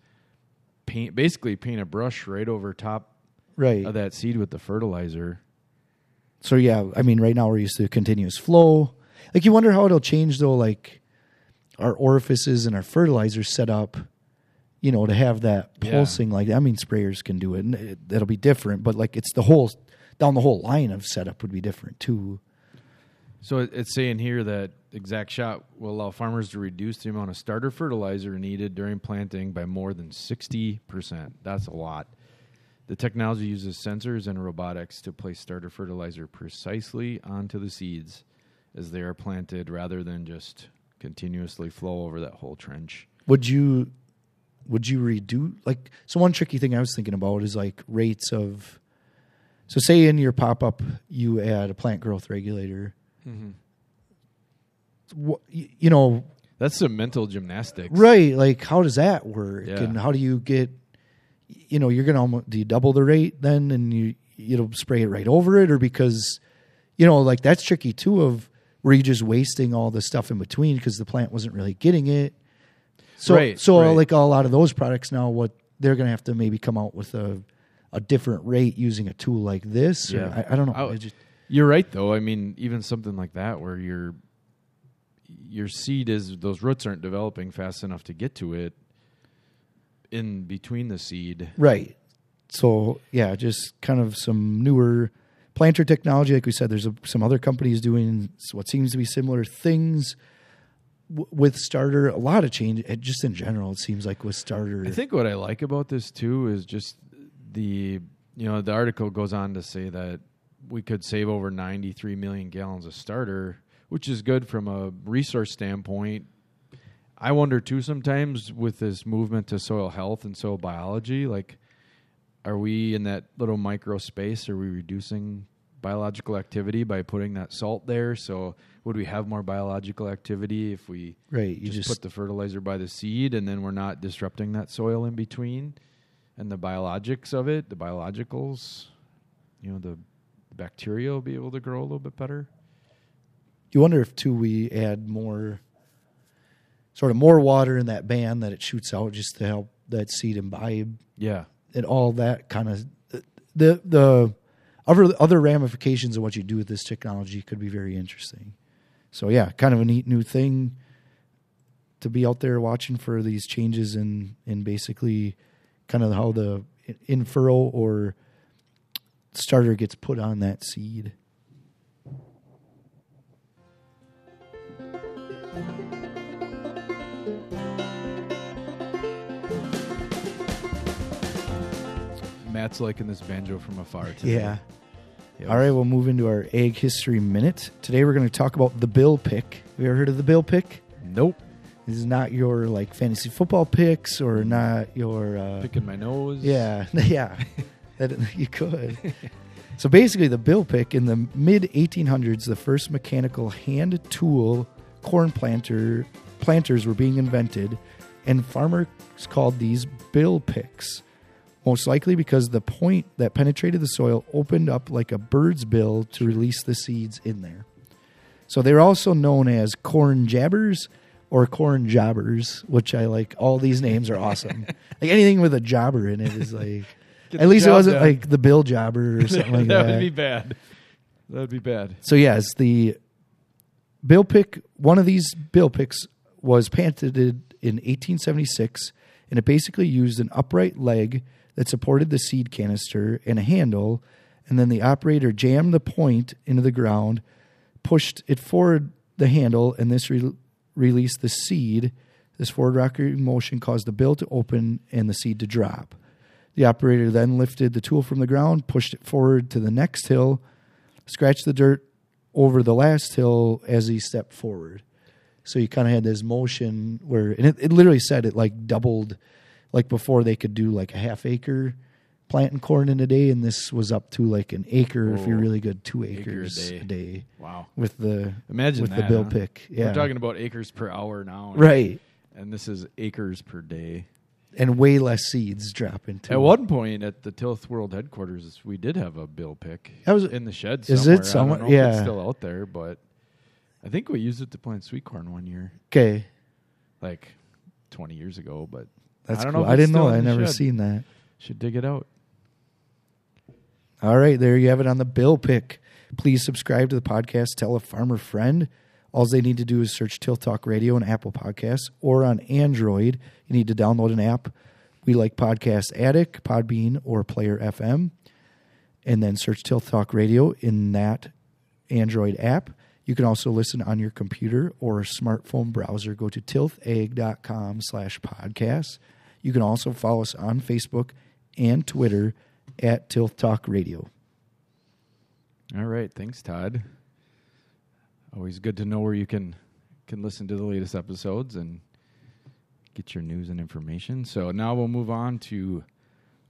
A: Paint basically paint a brush right over top
B: Right.
A: of that seed with the fertilizer.
B: So yeah, I mean, right now we're used to continuous flow. Like you wonder how it'll change though, like our orifices and our fertilizers set up, you know, to have that
A: Yeah.
B: pulsing. Like I mean, sprayers can do it, and it, that'll be different. But like it's the whole down the whole line of setup would be different too.
A: So it's saying here that ExactShot will allow farmers to reduce the amount of starter fertilizer needed during planting by more than 60%. That's a lot. The technology uses sensors and robotics to place starter fertilizer precisely onto the seeds as they are planted rather than just continuously flow over that whole trench.
B: Would you would you redo like so one tricky thing I was thinking about is like rates of so say in your pop up you add a plant growth regulator. Mm-hmm. Wh- y- You know,
A: That's some mental gymnastics.
B: right? Like, how does that work?
A: Yeah.
B: And how do you get? You know, you're gonna almost do you double the rate then, and you you'll spray it right over it, or because you know, like that's tricky too. Of were you just wasting all the stuff in between because the plant wasn't really getting it? So,
A: Right,
B: so
A: right.
B: like a lot of those products now, what they're gonna have to maybe come out with a a different rate using a tool like this. or
A: Yeah.
B: I, I don't know.
A: I-
B: I just,
A: You're right, though. I mean, even something like that, where your your seed is those roots aren't developing fast enough to get to it in between the seed.
B: Right. So yeah, just kind of some newer planter technology, like we said, there's a, some other companies doing what seems to be similar things w- with starter. A lot of change, just in general. It seems like with starter.
A: I think what I like about this too is just the you know the article goes on to say that we could save over 93 million gallons of starter, which is good from a resource standpoint. I wonder too sometimes with this movement to soil health and soil biology, like are we in that little micro space? Are we reducing biological activity by putting that salt there? So would we have more biological activity if we
B: right. You
A: just,
B: just,
A: put the fertilizer by the seed and then we're not disrupting that soil in between and the biologics of it, the biologicals, you know, the bacteria will be able to grow a little bit better.
B: you wonder if too we add more, sort of more water in that band that it shoots out just to help that seed imbibe
A: Yeah.
B: and all that kind of the the other other ramifications of what you do with this technology could be very interesting. So yeah, kind of a neat new thing to be out there watching for these changes in in basically kind of how the in furrow or starter gets put on that seed.
A: Matt's liking this banjo from afar today.
B: Yeah.
A: Yes.
B: All right, we'll move into our ag history minute. Today we're going to talk about the bill pick. Have you ever heard of the bill pick?
A: Nope.
B: This is not your like fantasy football picks or not your uh,
A: Picking my nose.
B: yeah yeah that you could. So basically, the bill pick in the mid 1800s, the first mechanical hand tool corn planter planters were being invented, and farmers called these bill picks. Most likely because the point that penetrated the soil opened up like a bird's bill to release the seeds in there. So they're also known as corn jabbers or corn jobbers, which I like. All these names are awesome. like anything with a jobber in it is like. At least it wasn't
A: done.
B: like the bill jobber or something like
A: that
B: that.
A: would be bad. That would be bad.
B: So yes, the bill pick. One of these bill picks was patented in 1876, and it basically used an upright leg that supported the seed canister and a handle, and then the operator jammed the point into the ground, pushed it forward the handle, and this re- released the seed. This forward rocking motion caused the bill to open and the seed to drop. The operator then lifted the tool from the ground, pushed it forward to the next hill, scratched the dirt over the last hill as he stepped forward. So you kind of had this motion where, and it, it literally said it like doubled, like before they could do like a half acre planting corn in a day, and this was up to like an acre if you're really good, two
A: Acre a
B: acres
A: day.
B: a day
A: Wow.
B: with the
A: Imagine
B: with
A: that,
B: the bill
A: huh?
B: pick. Yeah,
A: We're talking about acres per hour now.
B: right,
A: And this is acres per day.
B: and way less seeds dropping too.
A: At one point at the Tilth World headquarters, we did have a bill pick
B: That was-
A: in the shed.
B: is
A: Somewhere.
B: it
A: I
B: somewhere?
A: don't know if it's
B: Yeah.
A: still out there, but I think we used it to plant sweet corn one year,
B: Okay,
A: like twenty years ago. But
B: that's
A: I don't
B: cool.
A: know.
B: I didn't know. I never
A: shed.
B: seen that.
A: Should dig it out.
B: All right, there you have it on the bill pick. Please subscribe to the podcast. Tell a farmer friend. All they need to do is search Tilth Talk Radio on Apple Podcasts or on Android. You need to download an app. We like Podcast Addict, Podbean, or Player FM. And then search Tilth Talk Radio in that Android app. You can also listen on your computer or smartphone browser. Go to tilthag.com slash podcast. You can also follow us on Facebook and Twitter at Tilth Talk Radio.
A: All right, thanks, Todd. Always good to know where you can can listen to the latest episodes and get your news and information. So now we'll move on to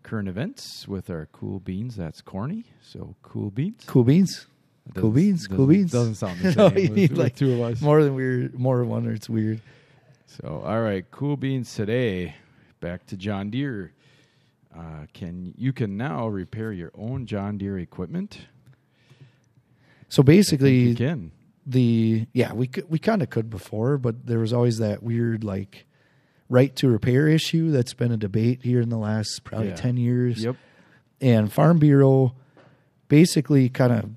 A: current events with our cool beans. That's corny. So cool beans.
B: Cool beans. Cool beans, cool beans.
A: Doesn't sound the
B: No,
A: same.
B: you
A: with-
B: need,
A: with
B: like,
A: two of us.
B: More than weird, more than one, or it's weird.
A: So, all right, cool beans today. Back to John Deere. Uh, can you can now repair your own John Deere equipment?
B: So
A: you
B: basically,
A: can.
B: the yeah, we could, we kind of could before, but there was always that weird like right to repair issue that's been a debate here in the last probably
A: Yeah.
B: ten years.
A: Yep.
B: And Farm Bureau basically kind of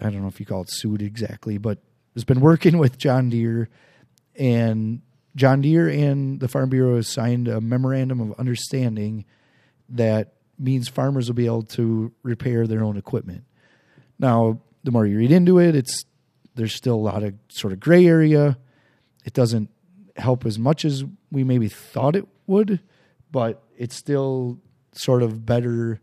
B: I don't know if you call it sued exactly, but has been working with John Deere and John Deere and the Farm Bureau has signed a memorandum of understanding that means farmers will be able to repair their own equipment. Now, the more you read into it, it's there's still a lot of sort of gray area. It doesn't help as much as we maybe thought it would, but it's still sort of better,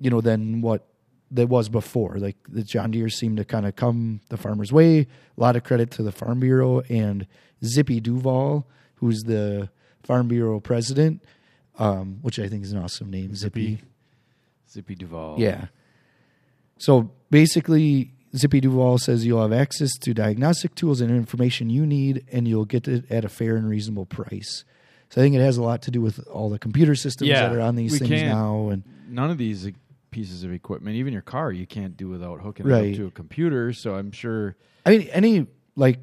B: you know, than what that was before. Like the John Deere seemed to kind of come the farmer's way. A lot of credit to the Farm Bureau and Zippy Duvall, who's the Farm Bureau president, um, which I think is an awesome name, Zippy.
A: Zippy Duvall.
B: Yeah. So basically, Zippy Duvall says you'll have access to diagnostic tools and information you need, and you'll get it at a fair and reasonable price. So I think it has a lot to do with all the computer systems
A: Yeah,
B: that are on these things now, and
A: None of these pieces of equipment, even your car, you can't do without hooking it up to a computer. So I'm sure.
B: I mean, any like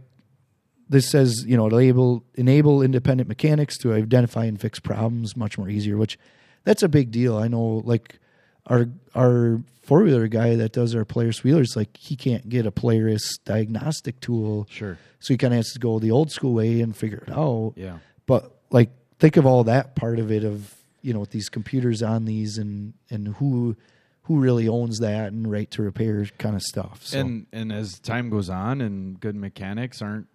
B: this says, you know, enable enable independent mechanics to identify and fix problems much more easier. Which that's a big deal. I know, like our our four wheeler guy that does our Polaris wheelers, like he can't get a Polaris diagnostic tool,
A: Sure.
B: so he kind of has to go the old school way and figure it out.
A: Yeah.
B: But like, think of all that part of it of you know with these computers on these and and who who really owns that and right to repair kind of stuff. So.
A: And and as time goes on and good mechanics aren't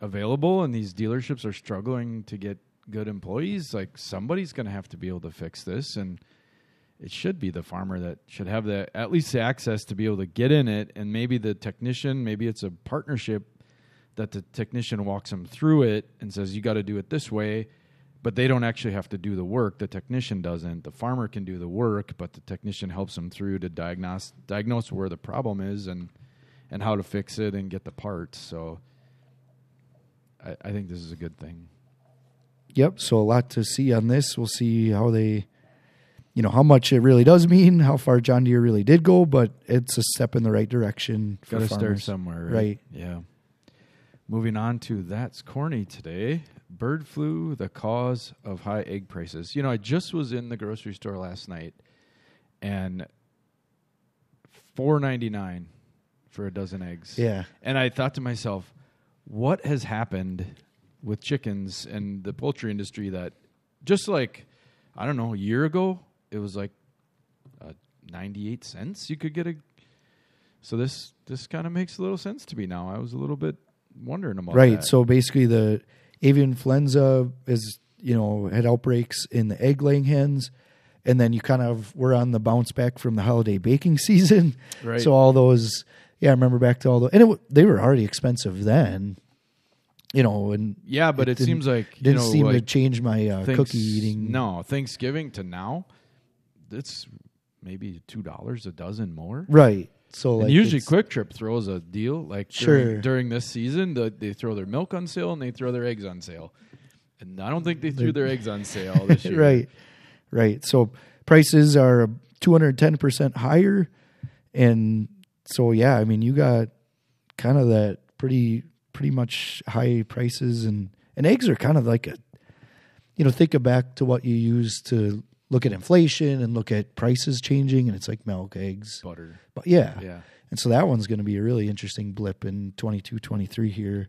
A: available and these dealerships are struggling to get good employees, like somebody's going to have to be able to fix this and it should be the farmer that should have the at least the access to be able to get in it and maybe the technician, maybe it's a partnership that the technician walks them through it and says you got to do it this way but they don't actually have to do the work the technician doesn't the farmer can do the work but the technician helps them through to diagnose diagnose where the problem is and and how to fix it and get the parts so i, I think this is a good thing
B: Yep. So a lot to see on this. We'll see how they, you know, how much it really does mean, how far John Deere really did go, but it's a step in the right direction for
A: Got to start
B: farmers.
A: somewhere, right?
B: Right.
A: Yeah. Moving on to that's corny today. Bird flu, the cause of high egg prices. You know, I just was in the grocery store last night, and four ninety nine for a dozen eggs.
B: Yeah.
A: And I thought to myself, what has happened with chickens and the poultry industry that just like I don't know a year ago it was like uh, ninety eight cents you could get a. So this this kind of makes a little sense to me now. I was a little bit wondering about
B: Right.
A: that.
B: So basically, the avian influenza is, you know, had outbreaks in the egg laying hens. And then you kind of were on the bounce back from the holiday baking season.
A: Right.
B: So all those, yeah, I remember back to all the, and it, they were already expensive then, you know, and
A: yeah, but it,
B: didn't-
A: seems like you
B: didn't
A: know
B: seem to change my uh,
A: thanks-
B: cookie eating.
A: No, Thanksgiving to now, it's maybe two dollars a dozen more.
B: Right. So like
A: usually, Kwik Trip throws a deal like during,
B: Sure.
A: during this season. The, they throw their milk on sale and they throw their eggs on sale. And I don't think they threw their eggs on sale this year.
B: right, right. So prices are two hundred ten percent higher, and so yeah, I mean you got kind of that pretty pretty much high prices, and and eggs are kind of like a, you know, think of back to what you used to look at inflation and look at prices changing, and it's like milk, eggs,
A: Butter.
B: but yeah,
A: Yeah.
B: and so that one's going to be a really interesting blip in 22, 23 here.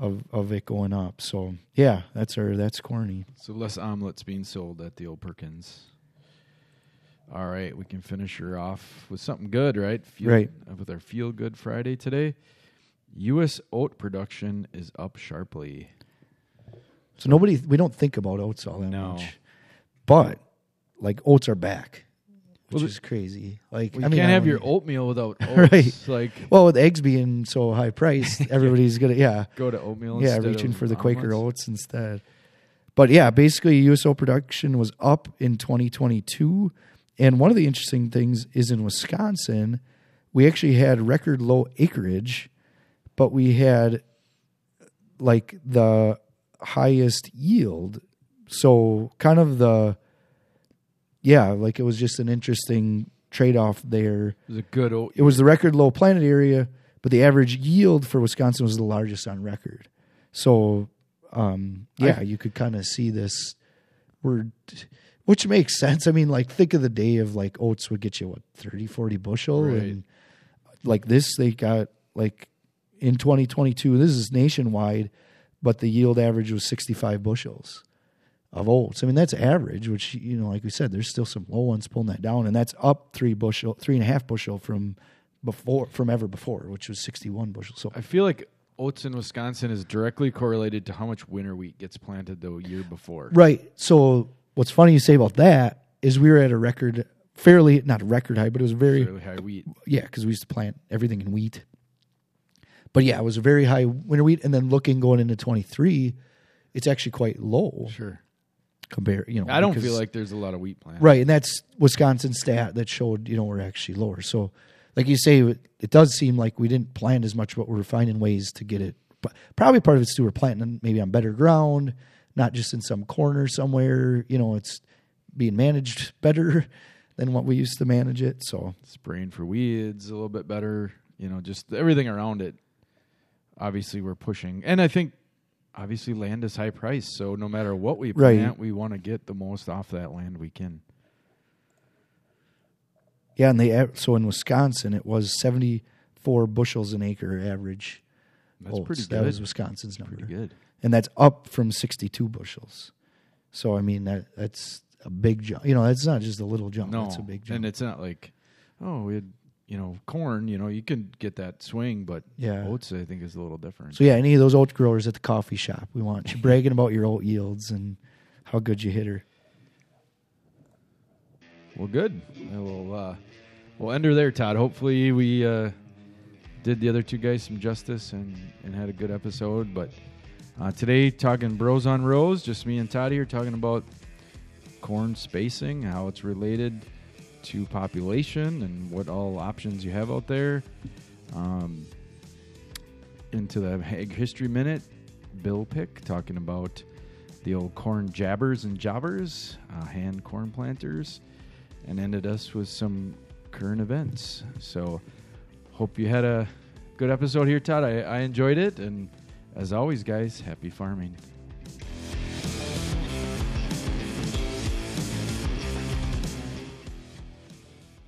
B: Of, of it going up, so yeah, that's our that's corny.
A: So less omelets being sold at the old Perkins. All right, we can finish her off with something good, right? Feel,
B: Right.
A: With our Feel Good Friday today. U.S. oat production is up sharply.
B: So nobody, we don't think about oats all that
A: No.
B: much, but like oats are back, which
A: Well,
B: is crazy. Like
A: Well, you
B: I mean,
A: can't have your
B: know.
A: oatmeal without oats.
B: Right.
A: Like
B: Well, with eggs being so high priced, everybody's gonna yeah
A: go to oatmeal.
B: yeah reaching for the Quaker
A: omelets.
B: oats instead. But yeah, basically, U.S. oat production was up in 2022, and one of the interesting things is in Wisconsin, we actually had record low acreage, but we had like the highest yield. So kind of the yeah, like it was just an interesting trade off there.
A: It was a good oat.
B: It was the record low planted area, but the average yield for Wisconsin was the largest on record. So um, yeah, you could kind of see this word which makes sense. I mean, like think of the day of like oats would get you what 30, 40 bushel
A: Right.
B: and like this they got like in 2022 this is nationwide but the yield average was 65 bushels of oats i mean that's average which you know like we said there's still some low ones pulling that down and that's up three bushel three and a half bushel from before from ever before, which was 61 bushels. So
A: I feel like oats in Wisconsin is directly correlated to how much winter wheat gets planted the year before.
B: right. So what's funny you say about that is we were at a record, fairly not a record high, but it was very
A: Fairly high wheat.
B: yeah, because we used to plant everything in wheat. But yeah, it was a very high winter wheat, and then looking going into 23, it's actually quite low
A: Sure.
B: Compared. You know,
A: I don't
B: because-
A: feel like there's a lot of wheat planted.
B: Right, and that's Wisconsin stat that showed you know we're actually lower. So, like you say, it does seem like we didn't plant as much, but we're finding ways to get it. But probably part of it's too we're planting maybe on better ground, not just in some corner somewhere. You know, it's being managed better than what we used to manage it. So
A: Spraying for weeds a little bit better. You know, just everything around it. Obviously, we're pushing, and I think obviously land is high price. So no matter what we
B: Right.
A: plant, we want to get the most off that land we can.
B: yeah, and they so in Wisconsin it was seventy four bushels an acre average.
A: That's
B: oats.
A: pretty
B: That was Wisconsin's number.
A: Pretty good.
B: and that's up from 62 bushels. So I mean that that's a big jump. You know, that's not just a little jump.
A: No,
B: that's a big jump.
A: and it's not like, oh, we had you know corn. You know, you can get that swing, but
B: Yeah.
A: oats I think is a little different.
B: so yeah, any of those oat growers at the coffee shop, we want you bragging about your oat yields and how good you hit her.
A: Well, good. We'll uh, we'll end her there, Todd. Hopefully, we uh, did the other two guys some justice and, and had a good episode. But uh, today, talking bros on rows, just me and Todd here talking about corn spacing, how it's related to population, and what all options you have out there. Um, into the Ag History Minute, Bill Pick talking about the old corn jabbers and jobbers, uh, hand corn planters, and ended us with some current events. So, hope you had a good episode here, Todd. I, I enjoyed it, and as always, guys, happy farming.